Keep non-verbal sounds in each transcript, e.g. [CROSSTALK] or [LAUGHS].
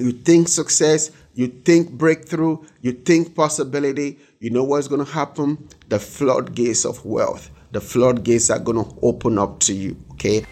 you think success, you think breakthrough, you think possibility, you know what's going to happen? The floodgates of wealth, the floodgates are going to open up to you, okay?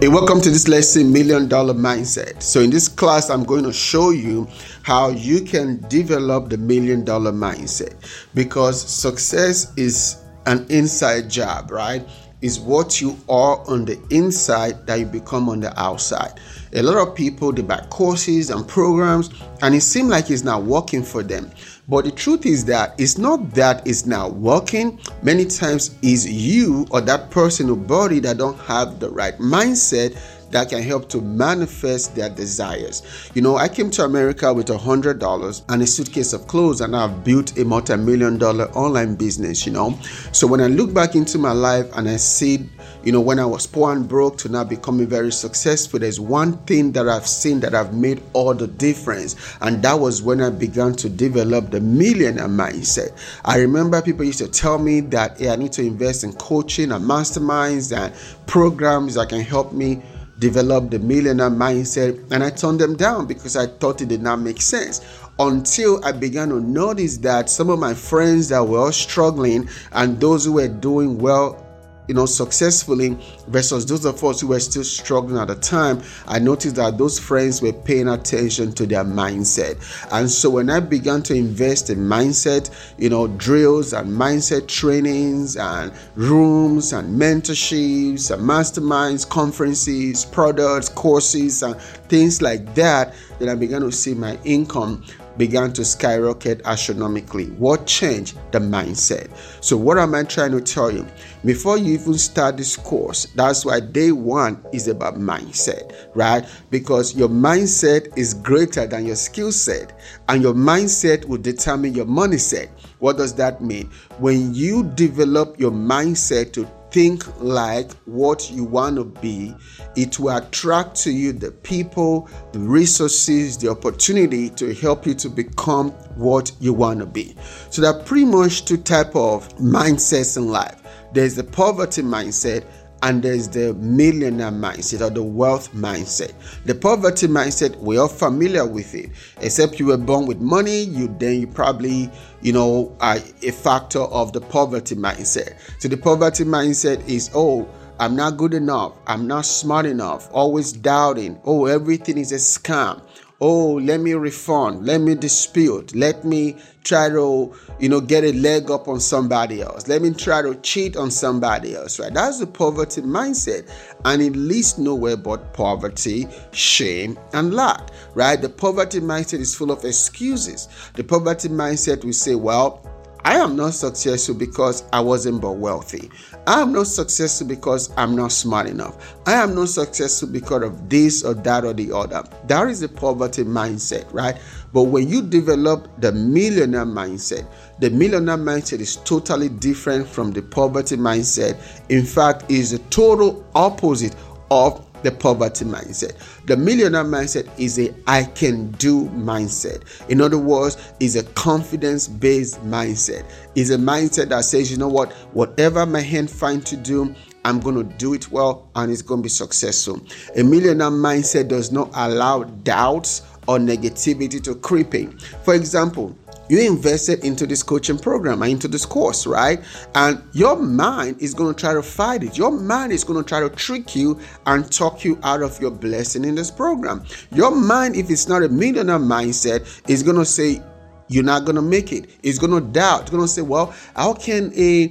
Hey, welcome to this lesson, Million Dollar Mindset. So, in this class, I'm going to show you how you can develop the million dollar mindset because success is an inside job, right? Is what you are on the inside that you become on the outside. A lot of people they buy courses and programs, and it seems like it's not working for them. But the truth is that it's not that it's not working. Many times is you or that person or body that don't have the right mindset that can help to manifest their desires. You know, I came to America with a hundred dollars and a suitcase of clothes, and I've built a multi-million dollar online business. You know, so when I look back into my life and I see, you know, when I was poor and broke to now becoming very successful, there's one thing that I've seen that I've made all the difference, and that was when I began to develop the millionaire mindset. I remember people used to tell me that hey, I need to invest in coaching and masterminds and programs that can help me develop the millionaire mindset and I turned them down because I thought it did not make sense until I began to notice that some of my friends that were struggling and those who were doing well you know, successfully versus those of us who were still struggling at the time, I noticed that those friends were paying attention to their mindset. And so when I began to invest in mindset, you know, drills and mindset trainings and rooms and mentorships and masterminds, conferences, products, courses, and things like that, then I began to see my income began to skyrocket astronomically. What changed? The mindset. So, what am I trying to tell you? Before you even start this course, that's why day one is about mindset, right? Because your mindset is greater than your skill set, and your mindset will determine your money set. What does that mean? When you develop your mindset to think like what you want to be, it will attract to you the people, the resources, the opportunity to help you to become what you want to be. So there are pretty much two type of mindsets in life. There's the poverty mindset and there's the millionaire mindset or the wealth mindset. The poverty mindset, we're all familiar with it. Except you were born with money, you then you probably, you know, are a factor of the poverty mindset. So the poverty mindset is, oh, I'm not good enough. I'm not smart enough. Always doubting. Oh, everything is a scam oh let me refund let me dispute let me try to you know get a leg up on somebody else let me try to cheat on somebody else right? That's the poverty mindset and it leads nowhere but poverty shame and lack right? The poverty mindset is full of excuses. The poverty mindset will say well I am not successful because I wasn't born wealthy. I am not successful because I'm not smart enough. I am not successful because of this or that or the other. That is a poverty mindset, right? But when you develop the millionaire mindset, the millionaire mindset is totally different from the poverty mindset. In fact, is the total opposite of the poverty mindset. The millionaire mindset is a I can do mindset. In other words, is a confidence based mindset. Is a mindset that says, you know what, whatever my hand find to do, I'm going to do it well and it's going to be successful. A millionaire mindset does not allow doubts or negativity to creep in. For example, you invested into this coaching program and into this course, right? And your mind is going to try to fight it. Your mind is going to try to trick you and talk you out of your blessing in this program. Your mind, if it's not a millionaire mindset, is going to say, you're not going to make it. It's going to doubt. It's going to say, well, how can a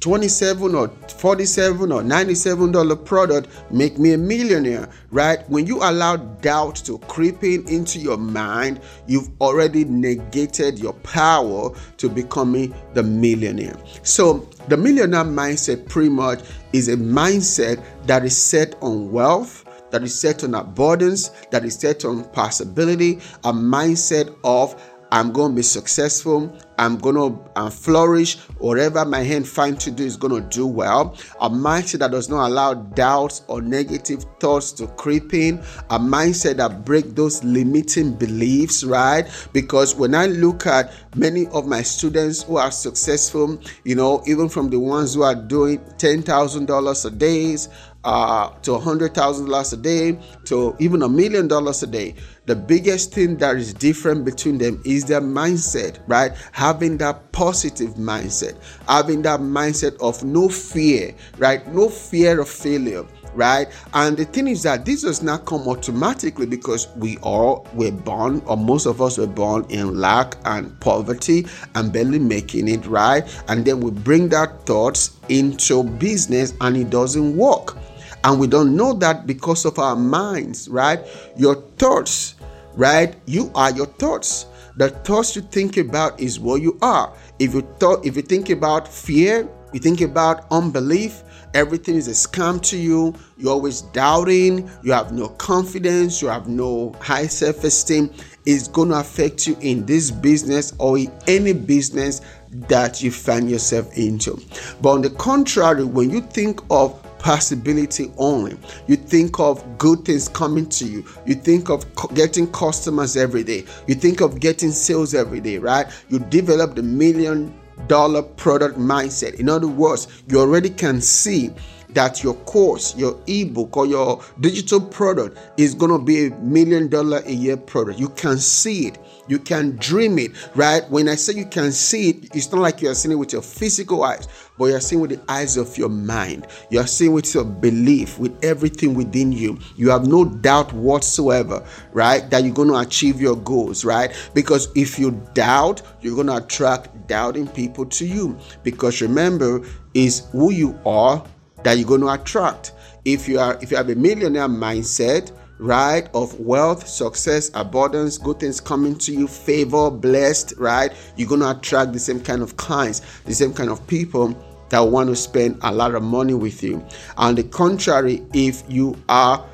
27 or 47 or 97 dollar product make me a millionaire right? When you allow doubt to creep in into your mind you've already negated your power to becoming the millionaire. So the millionaire mindset pretty much is a mindset that is set on wealth that is set on abundance that is set on possibility a mindset of I'm going to be successful. I'm going to flourish. Whatever my hand finds to do is going to do well. A mindset that does not allow doubts or negative thoughts to creep in. A mindset that break those limiting beliefs, right? Because when I look at many of my students who are successful, you know, even from the ones who are doing $10,000 a day, uh, to a $100,000 a day to even a million dollars a day. The biggest thing that is different between them is their mindset, right? Having that positive mindset, having that mindset of no fear, right? No fear of failure right? And the thing is that this does not come automatically because we all were born, or most of us were born in lack and poverty and barely making it, right? And then we bring that thoughts into business and it doesn't work. And we don't know that because of our minds, right? Your thoughts, right? You are your thoughts. The thoughts you think about is what you are. If you thought if you think about fear, you think about unbelief, everything is a scam to you, you're always doubting, you have no confidence, you have no high self-esteem, it's going to affect you in this business or in any business that you find yourself into. But on the contrary, when you think of possibility only. You think of good things coming to you. You think of getting customers every day. You think of getting sales every day, right? You develop the million dollar product mindset. In other words, you already can see that your course, your ebook, or your digital product is going to be a million dollar a year product. You can see it. You can dream it, right? When I say you can see it, it's not like you are seeing it with your physical eyes, but you're seeing with the eyes of your mind. You are seeing with your belief, with everything within you. You have no doubt whatsoever, right? That you're going to achieve your goals, right? Because if you doubt, you're going to attract doubting people to you. Because remember, is who you are that you're going to attract. If you are if you have a millionaire mindset, right, of wealth, success, abundance, good things coming to you, favor, blessed, right, you're going to attract the same kind of clients, the same kind of people that want to spend a lot of money with you. On the contrary, if you are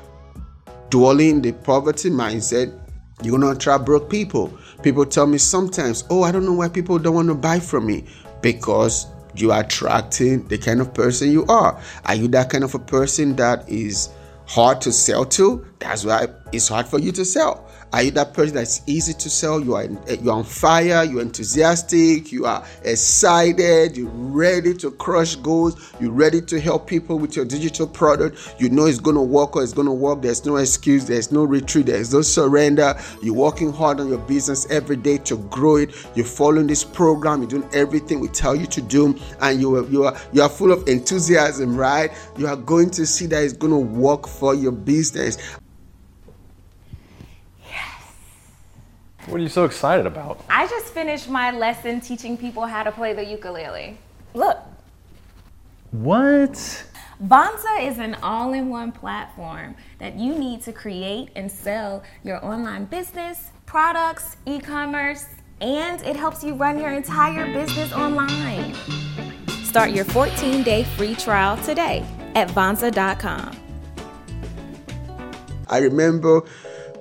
dwelling the poverty mindset, you're going to attract broke people. People tell me sometimes, oh, I don't know why people don't want to buy from me because you are attracting the kind of person you are. Are you that kind of a person that is hard to sell to? That's why it's hard for you to sell. Are you that person that's easy to sell? You are you're on fire, you're enthusiastic, you are excited, you're ready to crush goals, you're ready to help people with your digital product. You know it's gonna work or it's gonna work. There's no excuse, there's no retreat, there's no surrender. You're working hard on your business every day to grow it. You're following this program, you're doing everything we tell you to do, and you are you are you are full of enthusiasm, right? You are going to see that it's gonna work for your business. What are you so excited about? I just finished my lesson teaching people how to play the ukulele. Look. What? Vonza is an all in one platform that you need to create and sell your online business, products, e commerce, and it helps you run your entire business online. Start your 14 day free trial today at Vonza.com. I remember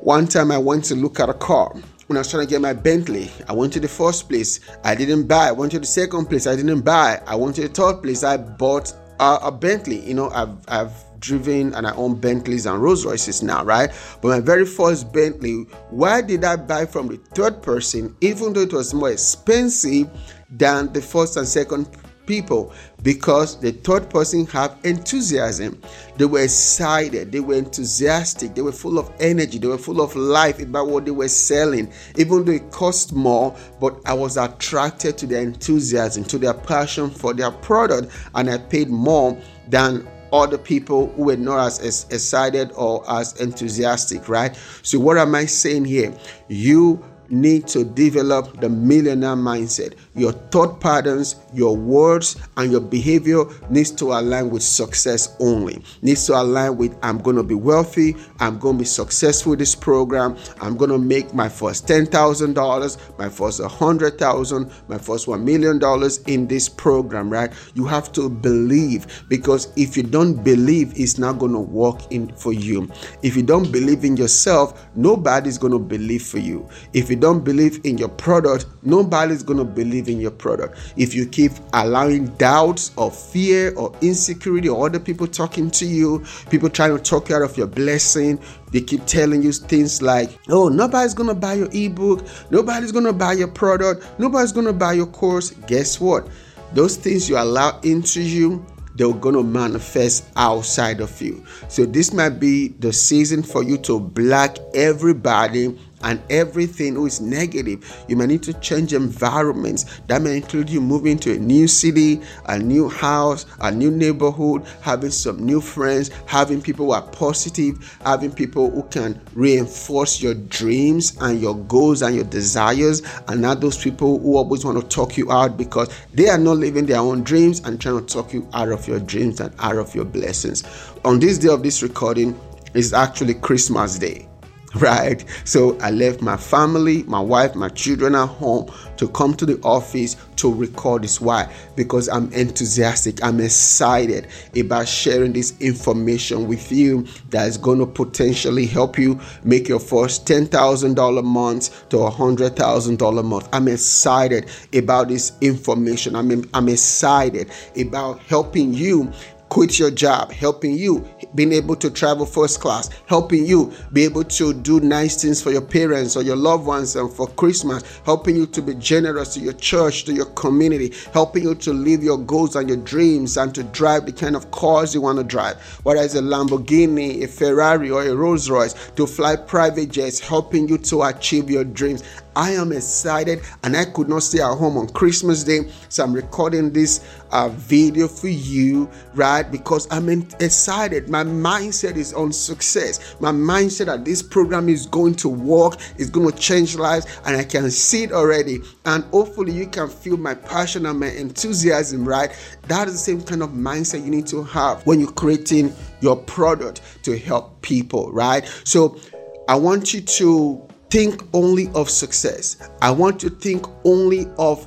one time I went to look at a car when I was trying to get my Bentley, I went to the first place, I didn't buy. I went to the second place, I didn't buy. I went to the third place, I bought a, a Bentley. You know, I've I've driven and I own Bentleys and Rolls Royces now, right? But my very first Bentley, why did I buy from the third person, even though it was more expensive than the first and second people because the third person have enthusiasm. They were excited they were enthusiastic they were full of energy they were full of life about what they were selling even though it cost more but i was attracted to their enthusiasm to their passion for their product and i paid more than other people who were not as, as excited or as enthusiastic right? So what am i saying here? You need to develop the millionaire mindset. Your thought patterns, your words, and your behavior needs to align with success only. Needs to align with I'm going to be wealthy, I'm going to be successful with this program, I'm going to make my first $10,000, my first 100,000, my first 1 million dollars in this program, right? You have to believe because if you don't believe it's not going to work in for you. If you don't believe in yourself, nobody's going to believe for you. If you don't believe in your product, nobody's going to believe in your product. If you keep allowing doubts or fear or insecurity or other people talking to you, people trying to talk you out of your blessing, they keep telling you things like, oh, nobody's gonna buy your ebook, nobody's gonna buy your product, nobody's gonna buy your course. Guess what? Those things you allow into you they're going to manifest outside of you. So, this might be the season for you to block everybody and everything who is negative. You may need to change environments. That may include you moving to a new city, a new house, a new neighborhood, having some new friends, having people who are positive, having people who can reinforce your dreams and your goals and your desires, and not those people who always want to talk you out because they are not living their own dreams and trying to talk you out of your dreams and out of your blessings. On this day of this recording, is actually Christmas Day. [LAUGHS] right? So I left my family, my wife, my children at home to come to the office to record this. Why? Because I'm enthusiastic, I'm excited about sharing this information with you that is going to potentially help you make your first $10,000 month to $100,000 month. I'm excited about this information. I'm, I'm excited about helping you quit your job, helping you being able to travel first class, helping you be able to do nice things for your parents or your loved ones and for Christmas, helping you to be generous to your church, to your community, helping you to live your goals and your dreams and to drive the kind of cars you want to drive, whether it's a Lamborghini, a Ferrari, or a Rolls Royce, to fly private jets, helping you to achieve your dreams. I am excited and I could not stay at home on Christmas Day. So I'm recording this uh, video for you, right? Because I'm excited. My mindset is on success. My mindset that this program is going to work, is going to change lives, and I can see it already. And hopefully, you can feel my passion and my enthusiasm, right? That is the same kind of mindset you need to have when you're creating your product to help people, right? So I want you to think only of success. I want you to think only of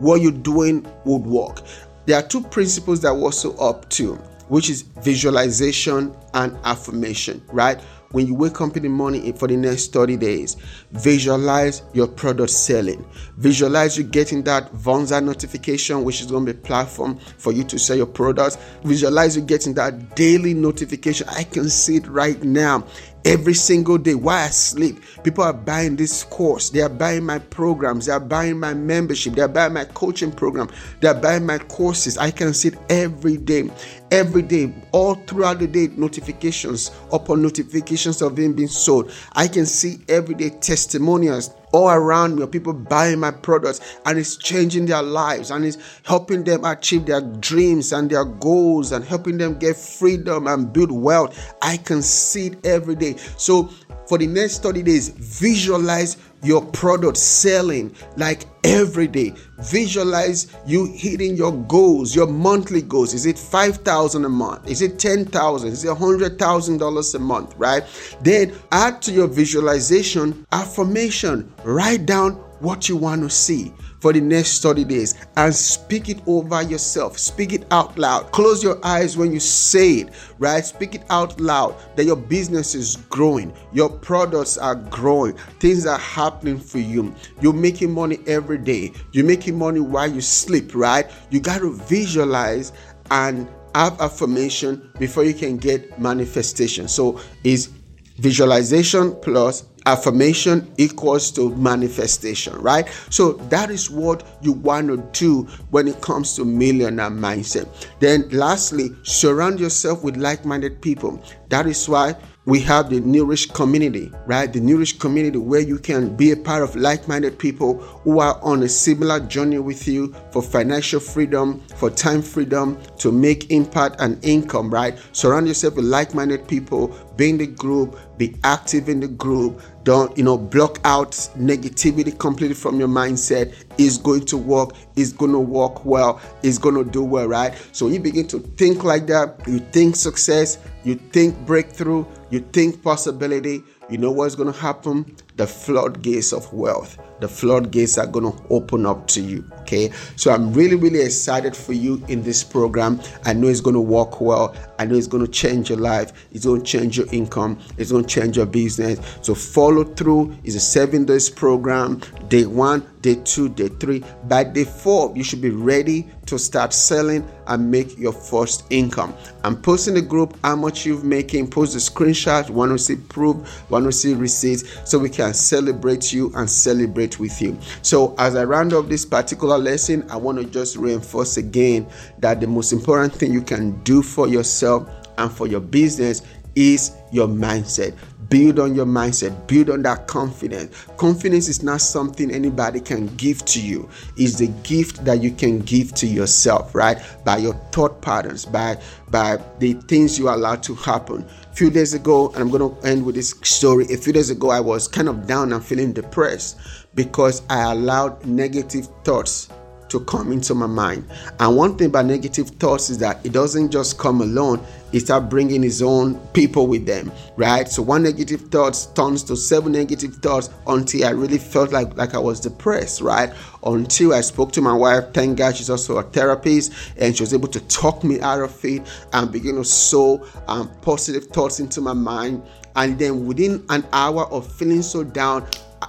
what you're doing would work. There are two principles that we're also up to, which is visualization and affirmation, right? When you wake up in the morning for the next 30 days, visualize your product selling. Visualize you getting that Vonza notification, which is going to be a platform for you to sell your products. Visualize you getting that daily notification. I can see it right now every single day while I sleep. People are buying this course, they are buying my programs, they are buying my membership, they are buying my coaching program, they are buying my courses. I can see it every day, every day, all throughout the day. Notifications upon notifications of them being sold. I can see every day testimonials all around me, people buying my products, and it's changing their lives and it's helping them achieve their dreams and their goals and helping them get freedom and build wealth. I can see it every day. So, for the next 30 days, visualize your product selling like every day. Visualize you hitting your goals, your monthly goals. Is it 5,000 a month? Is it 10,000? Is it $100,000 a month, right? Then add to your visualization affirmation. Write down what you want to see for the next 30 days and speak it over yourself. Speak it out loud. Close your eyes when you say it, right? Speak it out loud that your business is growing, your products are growing, things are happening for you. You're making money every day, you're making money while you sleep, right? You got to visualize and have affirmation before you can get manifestation. So, is visualization plus affirmation equals to manifestation, right? So that is what you want to do when it comes to millionaire mindset. Then, lastly, surround yourself with like minded people. That is why we have the New Rich community, right? The New Rich community where you can be a part of like minded people who are on a similar journey with you for financial freedom, for time freedom, to make impact and income, right? Surround yourself with like minded people, be in the group, be active in the group. Don't, you know, block out negativity completely from your mindset. Is going to work, is going to work well, is going to do well, right? So you begin to think like that, you think success, you think breakthrough, you think possibility, you know what's going to happen? The floodgates of wealth. The floodgates are going to open up to you. Okay. So I'm really, really excited for you in this program. I know it's going to work well. I know it's going to change your life. It's going to change your income. It's going to change your business. So follow through. It's a seven days program. Day one, day two, day three. By day four, you should be ready to start selling and make your first income. I'm posting the group how much you've making. Post the screenshot. Want to see proof? Want to see receipts? So we can celebrate you and celebrate with you. So as I round up this particular lesson, I want to just reinforce again that the most important thing you can do for yourself and for your business is your mindset. Build on your mindset, build on that confidence. Confidence is not something anybody can give to you, it's the gift that you can give to yourself, right? By your thought patterns, by by the things you allow to happen. A few days ago, and I'm to end with this story. A few days ago, I was kind of down and feeling depressed because I allowed negative thoughts to come into my mind. And one thing about negative thoughts is that it doesn't just come alone, it start bringing its own people with them, right? So one negative thought turns to seven negative thoughts until I really felt like like I was depressed, right? Until I spoke to my wife. Thank God she's also a therapist, and she was able to talk me out of it and begin to sow um, positive thoughts into my mind. And then within an hour of feeling so down,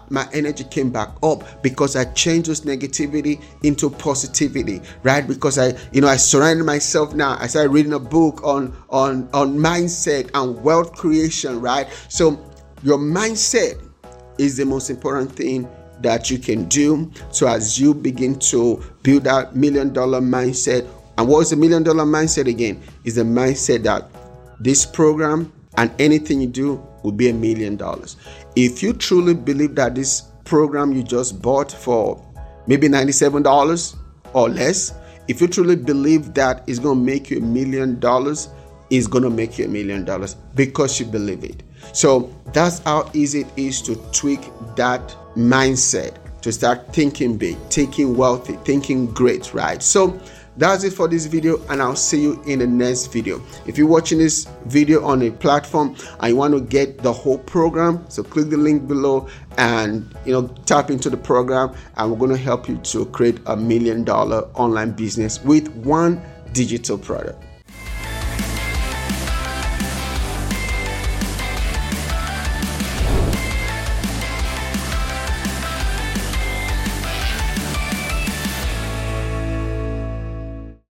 my energy came back up because I changed those negativity into positivity, right? Because I, you know, I surrounded myself now. I started reading a book on on on mindset and wealth creation, right? So your mindset is the most important thing that you can do. So as you begin to build that million dollar mindset, and what is a million dollar mindset again? Is the mindset that this program and anything you do will be a million dollars. If you truly believe that this program you just bought for maybe $97 or less, if you truly believe that it's going to make you a million dollars, it's going to make you a million dollars because you believe it. So that's how easy it is to tweak that mindset to start thinking big, thinking wealthy, thinking great, right? So that's it for this video and i'll see you in the next video. If you're watching this video on a platform and you want to get the whole program so click the link below and you know tap into the program and we're going to help you to create a million dollar online business with one digital product